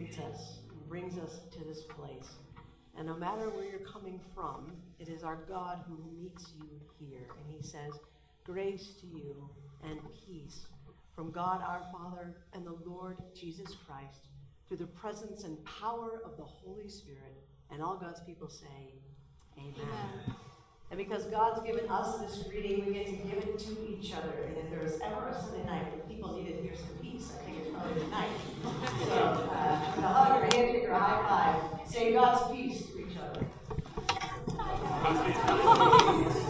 greets us and brings us to this place. And no matter where you're coming from, it is our God who meets you here. And he says, Grace to you and peace from God our Father and the Lord Jesus Christ, through the presence and power of the Holy Spirit. And all God's people say, Amen. Amen. And because God's given us this greeting, we get to give it to each other. And if there was ever a Sunday night when people needed to hear some peace, I think it's probably tonight. So, uh, a hug or a handshake or a high five, say God's peace to each other.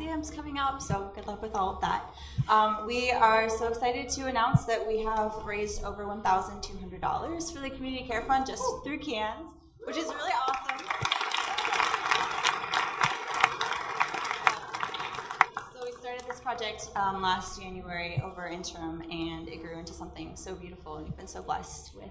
exams coming up, so good luck with all of that. Um, we are so excited to announce that we have raised over $1,200 for the Community Care Fund just through CANS, which is really awesome. So we started this project um, last January over interim, and it grew into something so beautiful, and we've been so blessed with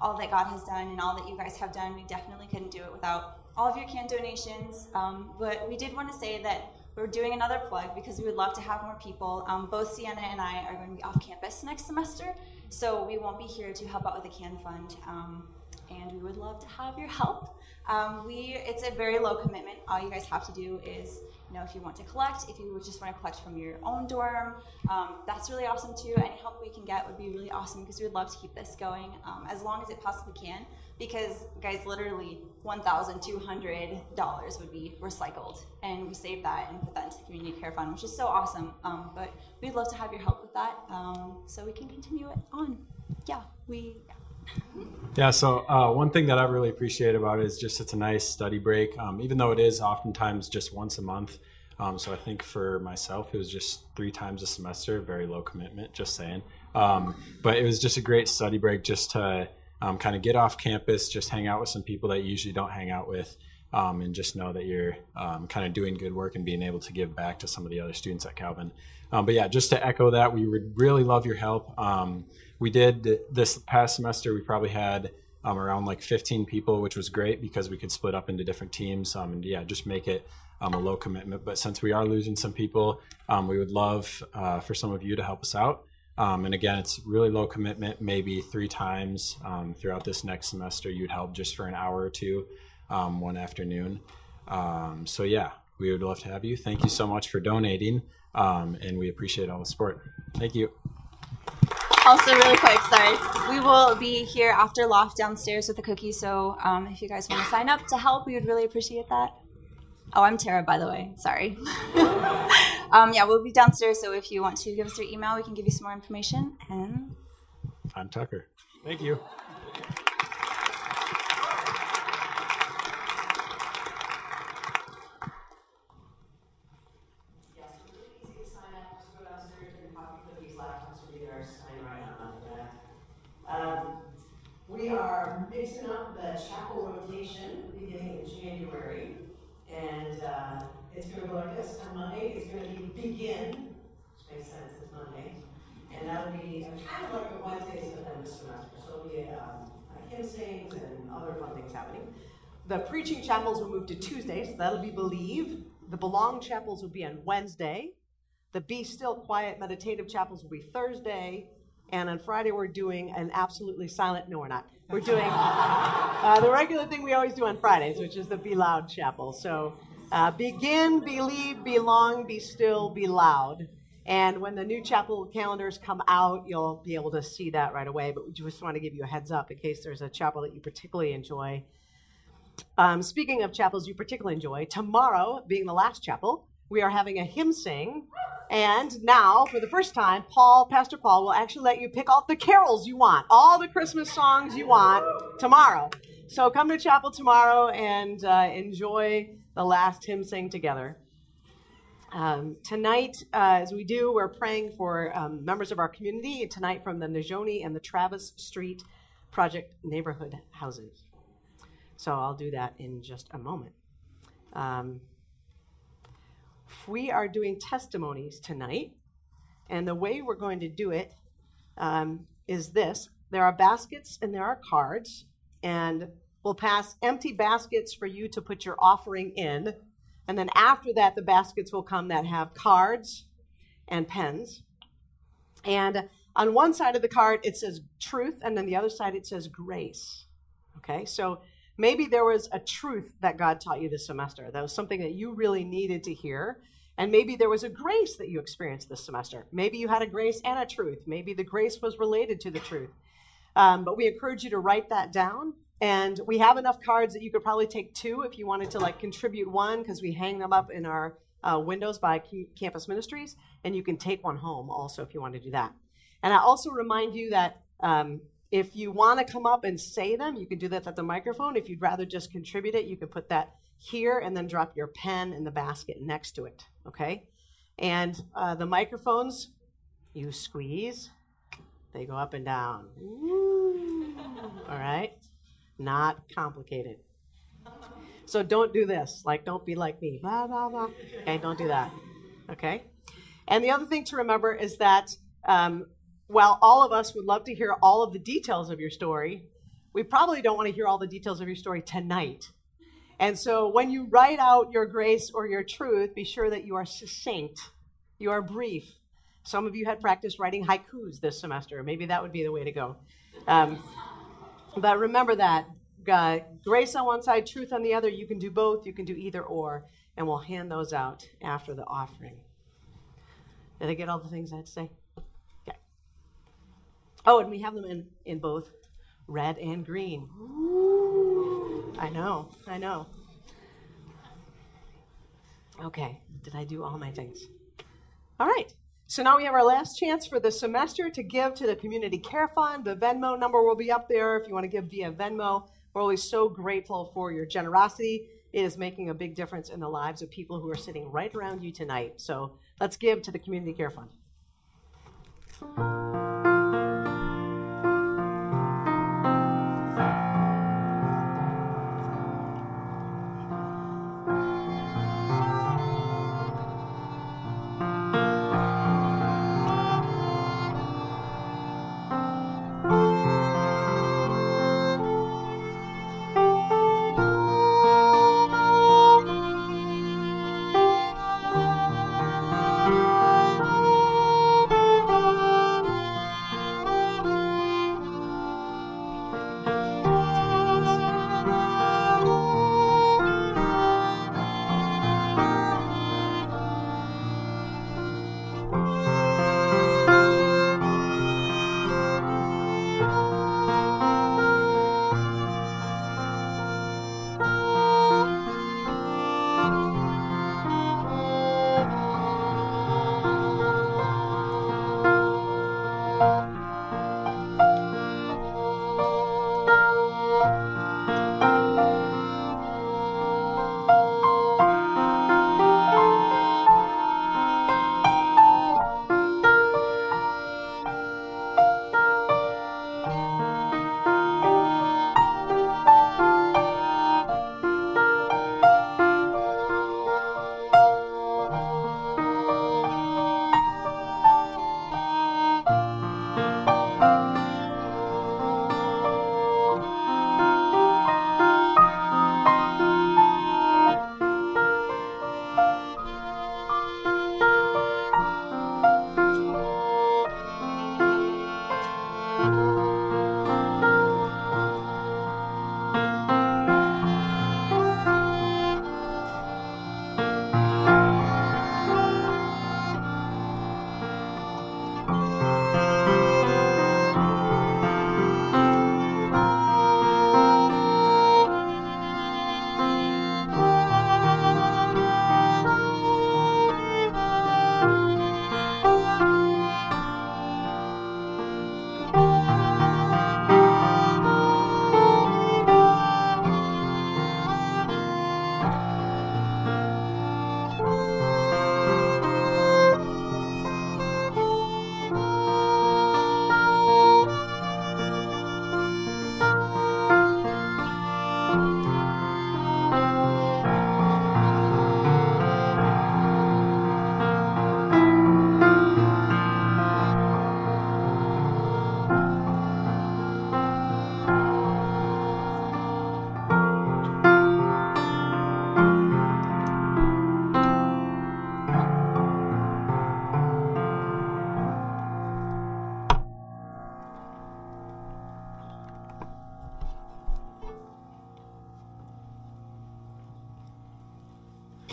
all that God has done and all that you guys have done. We definitely couldn't do it without all of your can donations. Um, but we did want to say that we're doing another plug because we would love to have more people. Um, both Sienna and I are going to be off campus next semester, so we won't be here to help out with the CAN Fund, um, and we would love to have your help. Um, we it's a very low commitment. All you guys have to do is you know if you want to collect, if you just want to collect from your own dorm, um, that's really awesome too. Any help we can get would be really awesome because we would love to keep this going um, as long as it possibly can because guys literally $1200 would be recycled and we save that and put that into the community care fund which is so awesome um, but we'd love to have your help with that um, so we can continue it on yeah we yeah. Yeah so uh, one thing that i really appreciate about it is just it's a nice study break um, even though it is oftentimes just once a month um, so i think for myself it was just three times a semester very low commitment just saying um, but it was just a great study break just to um, kind of get off campus, just hang out with some people that you usually don't hang out with, um, and just know that you're um, kind of doing good work and being able to give back to some of the other students at Calvin. Um, but yeah, just to echo that, we would really love your help. Um, we did this past semester, we probably had um, around like 15 people, which was great because we could split up into different teams and yeah, just make it a low commitment. But since we are losing some people, we would love uh, for some of you to help us out. Um, and again, it's really low commitment, maybe three times um, throughout this next semester. You'd help just for an hour or two um, one afternoon. Um, so, yeah, we would love to have you. Thank you so much for donating, um, and we appreciate all the support. Thank you. Also, really quick, sorry. We will be here after Loft downstairs with the cookies. So, um, if you guys want to sign up to help, we would really appreciate that. Oh, I'm Tara, by the way. Sorry. um, yeah, we'll be downstairs. So if you want to give us your email, we can give you some more information. And I'm Tucker. Thank you. Um, we are mixing up the chapel rotation beginning in January. And uh, it's going to go like this. On Monday, it's going to be begin, which makes sense, it's Monday. And that'll be kind of like a Wednesdays of the semester. So it'll be um, hymn sings and other fun things happening. The preaching chapels will move to Tuesday, so that'll be Believe. The Belong chapels will be on Wednesday. The Be Still Quiet meditative chapels will be Thursday. And on Friday, we're doing an absolutely silent, no, we're not. We're doing uh, the regular thing we always do on Fridays, which is the Be Loud Chapel. So uh, begin, believe, belong, be still, be loud. And when the new chapel calendars come out, you'll be able to see that right away. But we just want to give you a heads up in case there's a chapel that you particularly enjoy. Um, speaking of chapels you particularly enjoy, tomorrow, being the last chapel, we are having a hymn sing. And now, for the first time, Paul, Pastor Paul, will actually let you pick out the carols you want, all the Christmas songs you want tomorrow. So come to chapel tomorrow and uh, enjoy the last hymn sing together. Um, tonight, uh, as we do, we're praying for um, members of our community tonight from the Najoni and the Travis Street Project neighborhood houses. So I'll do that in just a moment. Um, we are doing testimonies tonight, and the way we're going to do it um, is this there are baskets and there are cards, and we'll pass empty baskets for you to put your offering in. And then after that, the baskets will come that have cards and pens. And on one side of the card, it says truth, and then the other side, it says grace. Okay, so maybe there was a truth that God taught you this semester. That was something that you really needed to hear. And maybe there was a grace that you experienced this semester. Maybe you had a grace and a truth. Maybe the grace was related to the truth. Um, but we encourage you to write that down. And we have enough cards that you could probably take two if you wanted to like contribute one because we hang them up in our uh, windows by campus ministries. And you can take one home also if you want to do that. And I also remind you that um, if you want to come up and say them, you can do that at the microphone. If you'd rather just contribute it, you can put that here and then drop your pen in the basket next to it. Okay? And uh, the microphones, you squeeze, they go up and down. Ooh. All right? Not complicated. So don't do this. Like, don't be like me. Blah, blah, blah. Okay, don't do that. Okay? And the other thing to remember is that um, while all of us would love to hear all of the details of your story, we probably don't want to hear all the details of your story tonight. And so when you write out your grace or your truth, be sure that you are succinct, you are brief. Some of you had practiced writing haikus this semester. Maybe that would be the way to go. Um, but remember that uh, grace on one side, truth on the other. You can do both, you can do either or, and we'll hand those out after the offering. Did I get all the things I had to say? Oh, and we have them in, in both red and green. Ooh, I know, I know. Okay, did I do all my things? All right. So now we have our last chance for the semester to give to the Community Care Fund. The Venmo number will be up there if you want to give via Venmo. We're always so grateful for your generosity. It is making a big difference in the lives of people who are sitting right around you tonight. So let's give to the Community Care Fund.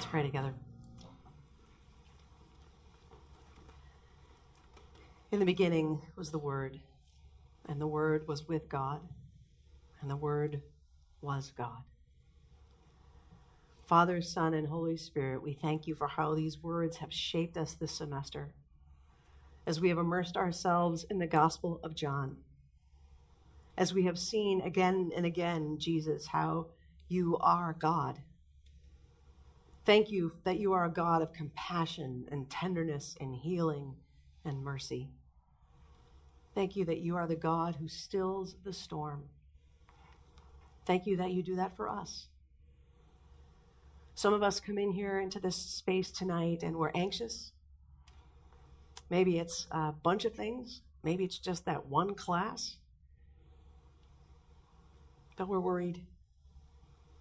Pray together. In the beginning was the Word, and the Word was with God, and the Word was God. Father, Son, and Holy Spirit, we thank you for how these words have shaped us this semester as we have immersed ourselves in the Gospel of John, as we have seen again and again, Jesus, how you are God. Thank you that you are a God of compassion and tenderness and healing and mercy. Thank you that you are the God who stills the storm. Thank you that you do that for us. Some of us come in here into this space tonight and we're anxious. Maybe it's a bunch of things. Maybe it's just that one class. But we're worried.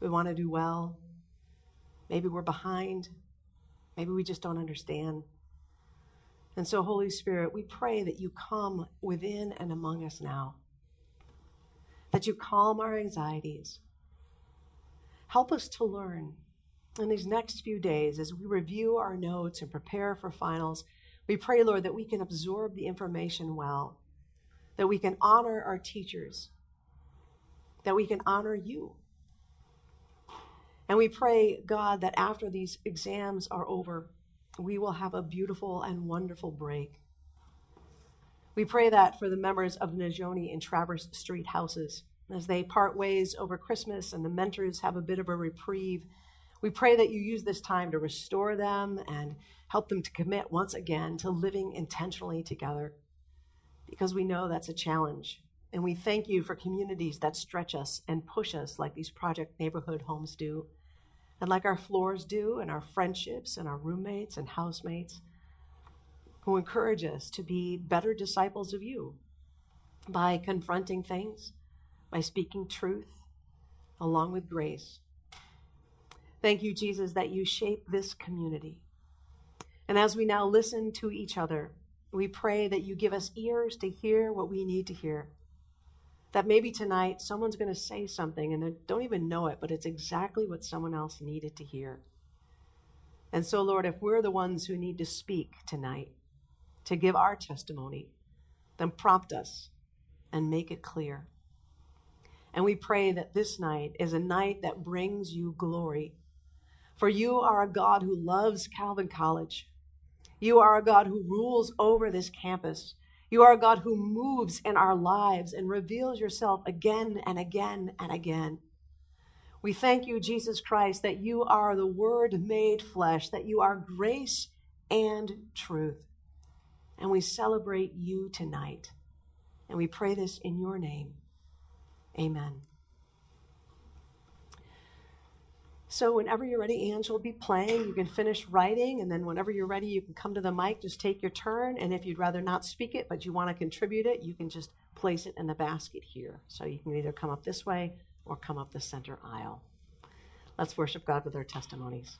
We want to do well. Maybe we're behind. Maybe we just don't understand. And so, Holy Spirit, we pray that you come within and among us now, that you calm our anxieties. Help us to learn in these next few days as we review our notes and prepare for finals. We pray, Lord, that we can absorb the information well, that we can honor our teachers, that we can honor you. And we pray, God, that after these exams are over, we will have a beautiful and wonderful break. We pray that for the members of Najoni and Traverse Street houses as they part ways over Christmas and the mentors have a bit of a reprieve. We pray that you use this time to restore them and help them to commit once again to living intentionally together because we know that's a challenge. And we thank you for communities that stretch us and push us like these project neighborhood homes do and like our floors do, and our friendships, and our roommates and housemates, who encourage us to be better disciples of you by confronting things, by speaking truth, along with grace. Thank you, Jesus, that you shape this community. And as we now listen to each other, we pray that you give us ears to hear what we need to hear that maybe tonight someone's going to say something and they don't even know it, but it's exactly what someone else needed to hear. And so, Lord, if we're the ones who need to speak tonight to give our testimony, then prompt us and make it clear. And we pray that this night is a night that brings you glory. For you are a God who loves Calvin College. You are a God who rules over this campus. You are a God who moves in our lives and reveals yourself again and again and again. We thank you, Jesus Christ, that you are the Word made flesh, that you are grace and truth. And we celebrate you tonight. And we pray this in your name. Amen. So whenever you're ready, Ange will be playing. You can finish writing, and then whenever you're ready, you can come to the mic, just take your turn. And if you'd rather not speak it, but you want to contribute it, you can just place it in the basket here. So you can either come up this way or come up the center aisle. Let's worship God with our testimonies.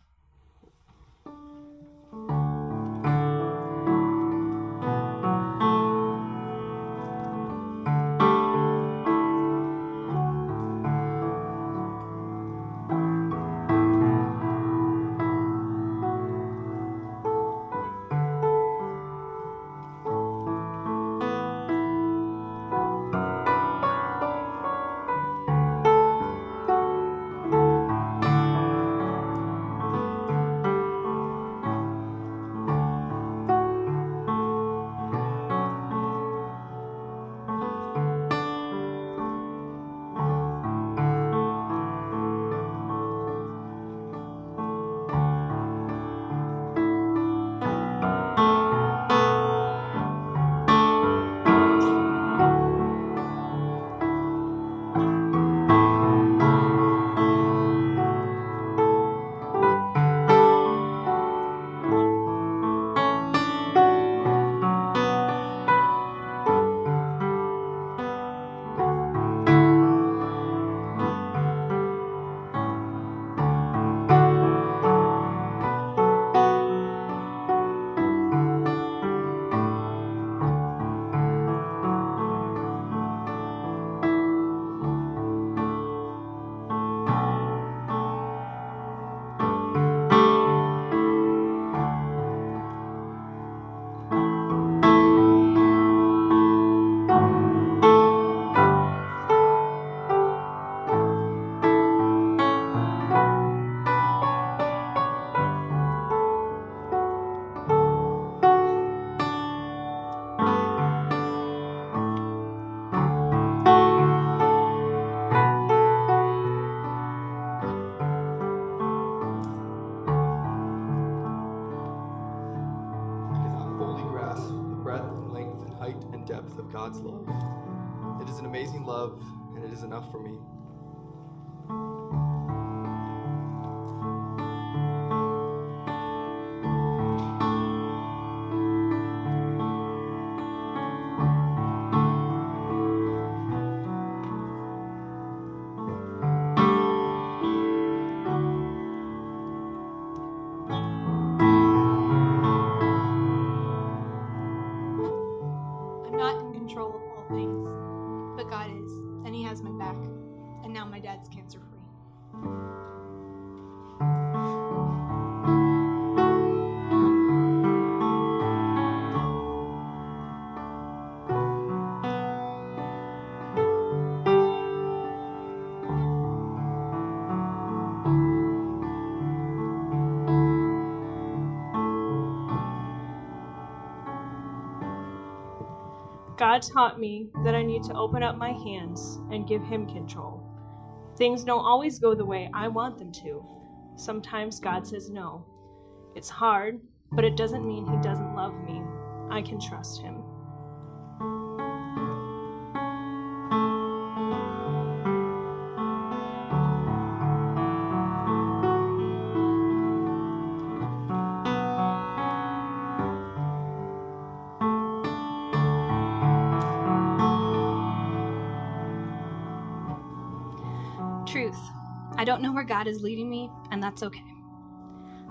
For me. And He has my back. And now my dad's cancer free. God taught me that I need to open up my hands and give Him control. Things don't always go the way I want them to. Sometimes God says no. It's hard, but it doesn't mean He doesn't love me. I can trust Him. Truth. I don't know where God is leading me, and that's okay.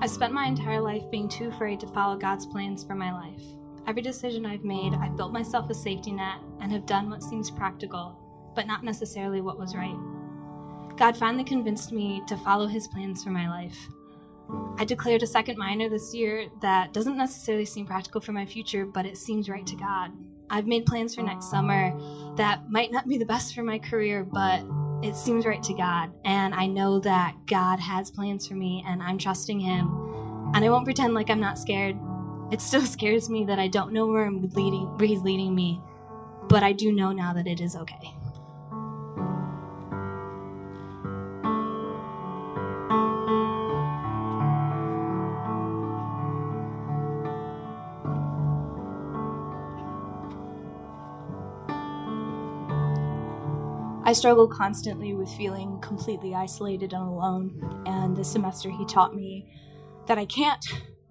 I spent my entire life being too afraid to follow God's plans for my life. Every decision I've made, I've built myself a safety net and have done what seems practical, but not necessarily what was right. God finally convinced me to follow His plans for my life. I declared a second minor this year that doesn't necessarily seem practical for my future, but it seems right to God. I've made plans for next summer that might not be the best for my career, but it seems right to God. And I know that God has plans for me, and I'm trusting Him. And I won't pretend like I'm not scared. It still scares me that I don't know where I'm leading, where He's leading me, but I do know now that it is okay. I struggle constantly with feeling completely isolated and alone. And this semester, he taught me that I can't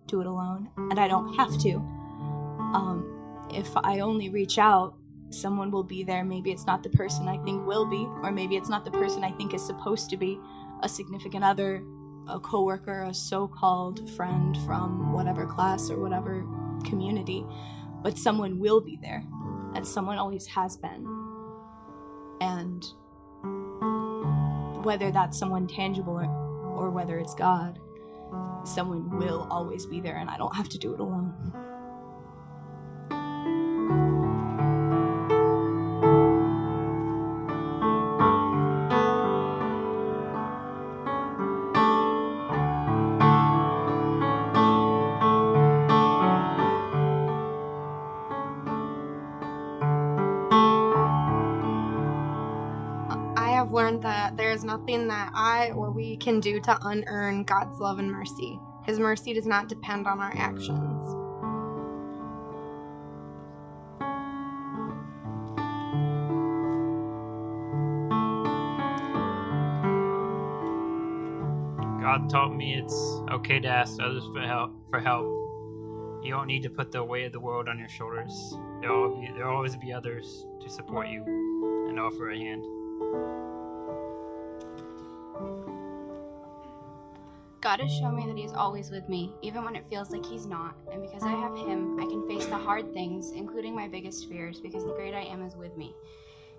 do it alone and I don't have to. Um, if I only reach out, someone will be there. Maybe it's not the person I think will be, or maybe it's not the person I think is supposed to be a significant other, a coworker, a so called friend from whatever class or whatever community. But someone will be there, and someone always has been and whether that's someone tangible or, or whether it's God, someone will always be there, and I don't have to do it alone. I or we can do to unearn God's love and mercy. His mercy does not depend on our actions. God taught me it's okay to ask others for help. For help, you don't need to put the weight of the world on your shoulders. There will be there will always be others to support you and offer a hand. God has shown me that He's always with me, even when it feels like He's not. And because I have Him, I can face the hard things, including my biggest fears, because the great I am is with me.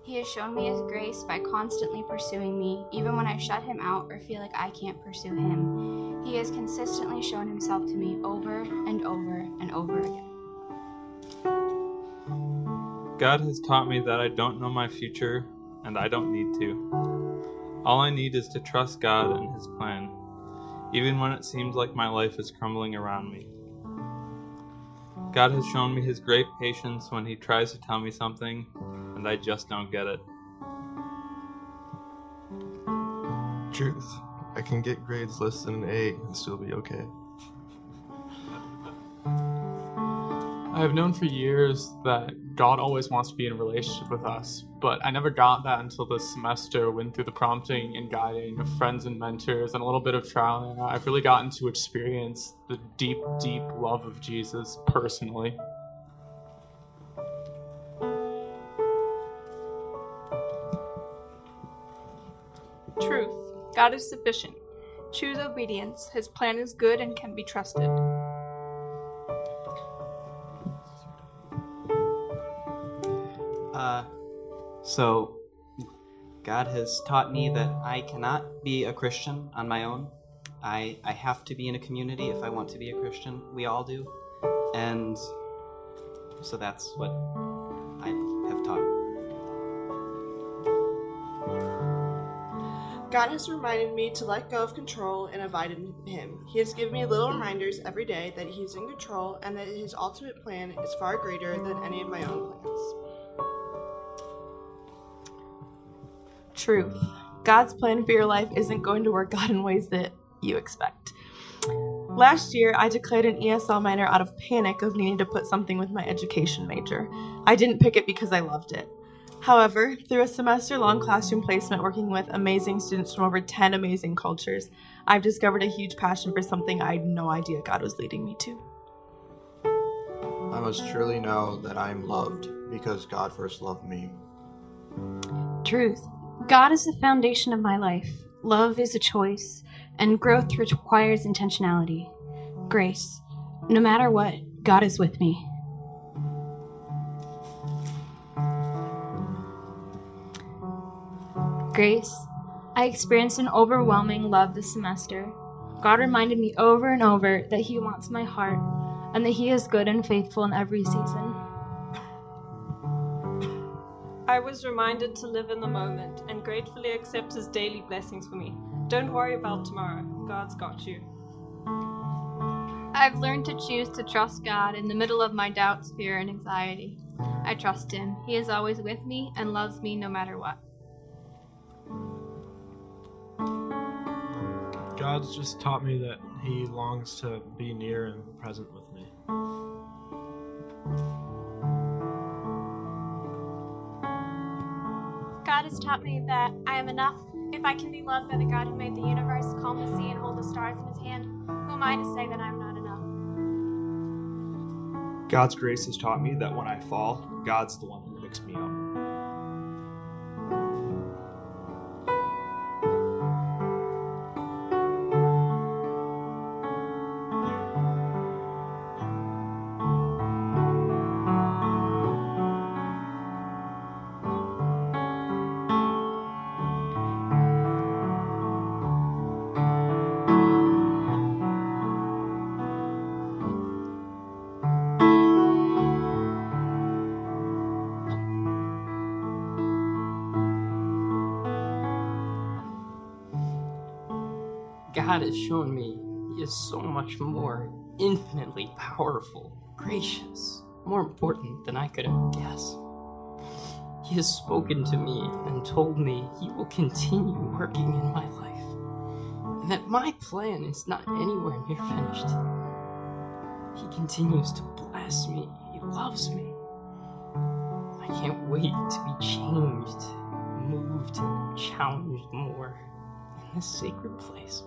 He has shown me His grace by constantly pursuing me, even when I shut Him out or feel like I can't pursue Him. He has consistently shown Himself to me over and over and over again. God has taught me that I don't know my future and I don't need to. All I need is to trust God and His plan, even when it seems like my life is crumbling around me. God has shown me His great patience when He tries to tell me something and I just don't get it. Truth. I can get grades less than an A and still be okay. I have known for years that God always wants to be in a relationship with us, but I never got that until this semester. Went through the prompting and guiding of friends and mentors and a little bit of trial and I've really gotten to experience the deep, deep love of Jesus personally. Truth. God is sufficient. Choose obedience. His plan is good and can be trusted. Uh, so, God has taught me that I cannot be a Christian on my own. I, I have to be in a community if I want to be a Christian. We all do. And so that's what I have taught. God has reminded me to let go of control and abide in Him. He has given me little reminders every day that He is in control and that His ultimate plan is far greater than any of my own plans. Truth. God's plan for your life isn't going to work out in ways that you expect. Last year, I declared an ESL minor out of panic of needing to put something with my education major. I didn't pick it because I loved it. However, through a semester long classroom placement working with amazing students from over 10 amazing cultures, I've discovered a huge passion for something I had no idea God was leading me to. I must truly know that I am loved because God first loved me. Truth. God is the foundation of my life. Love is a choice, and growth requires intentionality. Grace. No matter what, God is with me. Grace. I experienced an overwhelming love this semester. God reminded me over and over that He wants my heart and that He is good and faithful in every season. I was reminded to live in the moment and gratefully accept His daily blessings for me. Don't worry about tomorrow, God's got you. I've learned to choose to trust God in the middle of my doubts, fear, and anxiety. I trust Him. He is always with me and loves me no matter what. God's just taught me that He longs to be near and present with God has taught me that I am enough if I can be loved by the God who made the universe, calm the sea, and hold the stars in his hand. Who am I to say that I'm not enough? God's grace has taught me that when I fall, God's the one who picks me up. God has shown me He is so much more infinitely powerful, gracious, more important than I could have guessed. He has spoken to me and told me He will continue working in my life, and that my plan is not anywhere near finished. He continues to bless me, He loves me. I can't wait to be changed, moved, challenged more in this sacred place.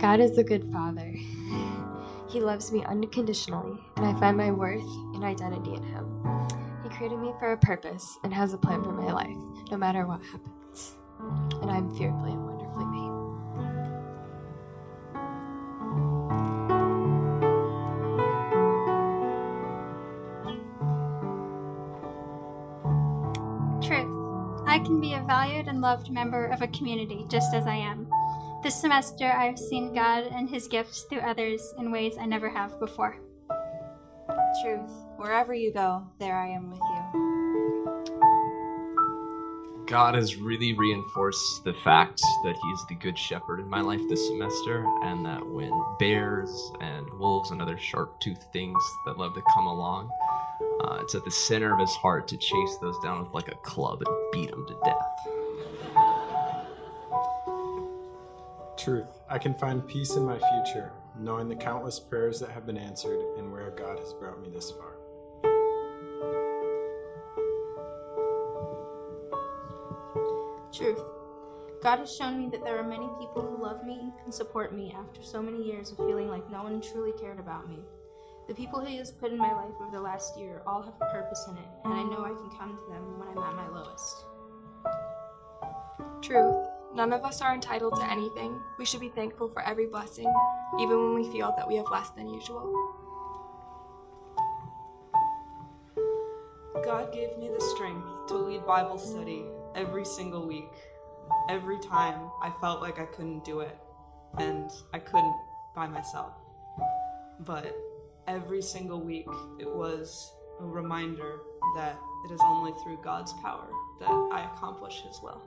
God is a good father. He loves me unconditionally, and I find my worth and identity in him. He created me for a purpose and has a plan for my life, no matter what happens. And I'm fearfully and wonderfully made. Truth. I can be a valued and loved member of a community just as I am. This semester, I've seen God and His gifts through others in ways I never have before. Truth. Wherever you go, there I am with you. God has really reinforced the fact that He's the good shepherd in my life this semester, and that when bears and wolves and other sharp toothed things that love to come along, uh, it's at the center of His heart to chase those down with like a club and beat them to death. Truth. I can find peace in my future, knowing the countless prayers that have been answered and where God has brought me this far. Truth. God has shown me that there are many people who love me and support me after so many years of feeling like no one truly cared about me. The people He has put in my life over the last year all have a purpose in it, and I know I can come to them when I'm at my lowest. Truth. None of us are entitled to anything. We should be thankful for every blessing, even when we feel that we have less than usual. God gave me the strength to lead Bible study every single week. Every time I felt like I couldn't do it, and I couldn't by myself. But every single week, it was a reminder that it is only through God's power that I accomplish His will.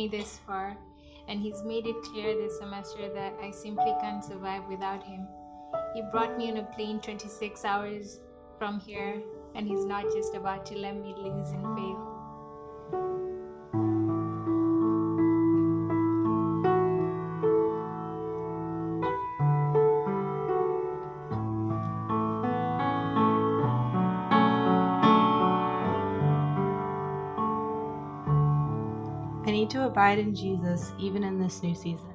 Me this far, and He's made it clear this semester that I simply can't survive without Him. He brought me on a plane 26 hours from here, and He's not just about to let me lose and fail. Need to abide in Jesus even in this new season.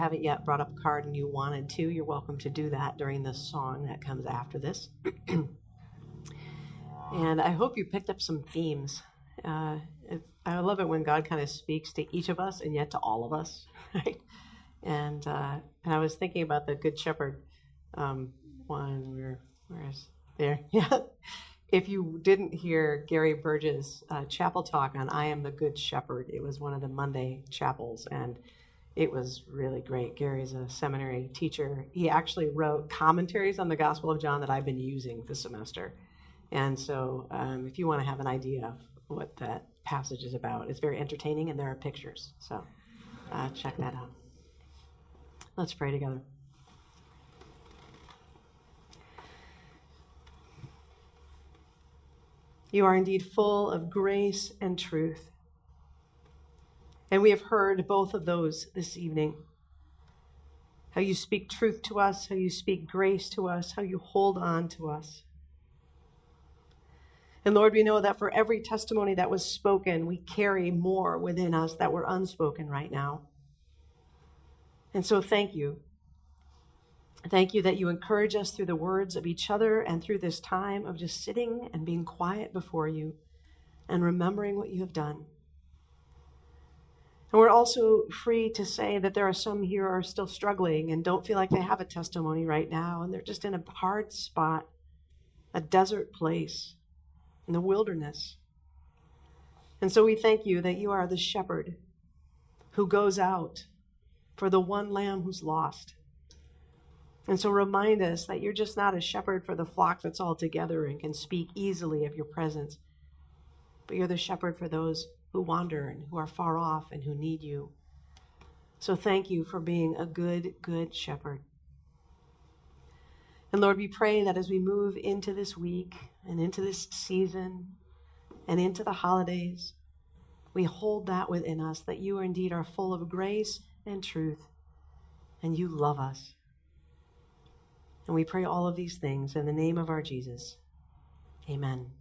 Haven't yet brought up a card and you wanted to, you're welcome to do that during this song that comes after this. and I hope you picked up some themes. Uh, I love it when God kind of speaks to each of us and yet to all of us, right? And uh, and I was thinking about the Good Shepherd um, one. Where where is there? Yeah. If you didn't hear Gary Burgess' uh, chapel talk on "I Am the Good Shepherd," it was one of the Monday chapels, and it was really great. Gary's a seminary teacher. He actually wrote commentaries on the Gospel of John that I've been using this semester. And so, um, if you want to have an idea of what that passage is about, it's very entertaining and there are pictures. So, uh, check that out. Let's pray together. You are indeed full of grace and truth. And we have heard both of those this evening. How you speak truth to us, how you speak grace to us, how you hold on to us. And Lord, we know that for every testimony that was spoken, we carry more within us that were unspoken right now. And so thank you. Thank you that you encourage us through the words of each other and through this time of just sitting and being quiet before you and remembering what you have done. And we're also free to say that there are some here are still struggling and don't feel like they have a testimony right now, and they're just in a hard spot, a desert place, in the wilderness. And so we thank you that you are the shepherd who goes out for the one lamb who's lost. And so remind us that you're just not a shepherd for the flock that's all together and can speak easily of your presence, but you're the shepherd for those who wander and who are far off and who need you. So thank you for being a good, good shepherd. And Lord, we pray that as we move into this week and into this season and into the holidays, we hold that within us that you indeed are full of grace and truth, and you love us. And we pray all of these things in the name of our Jesus. Amen.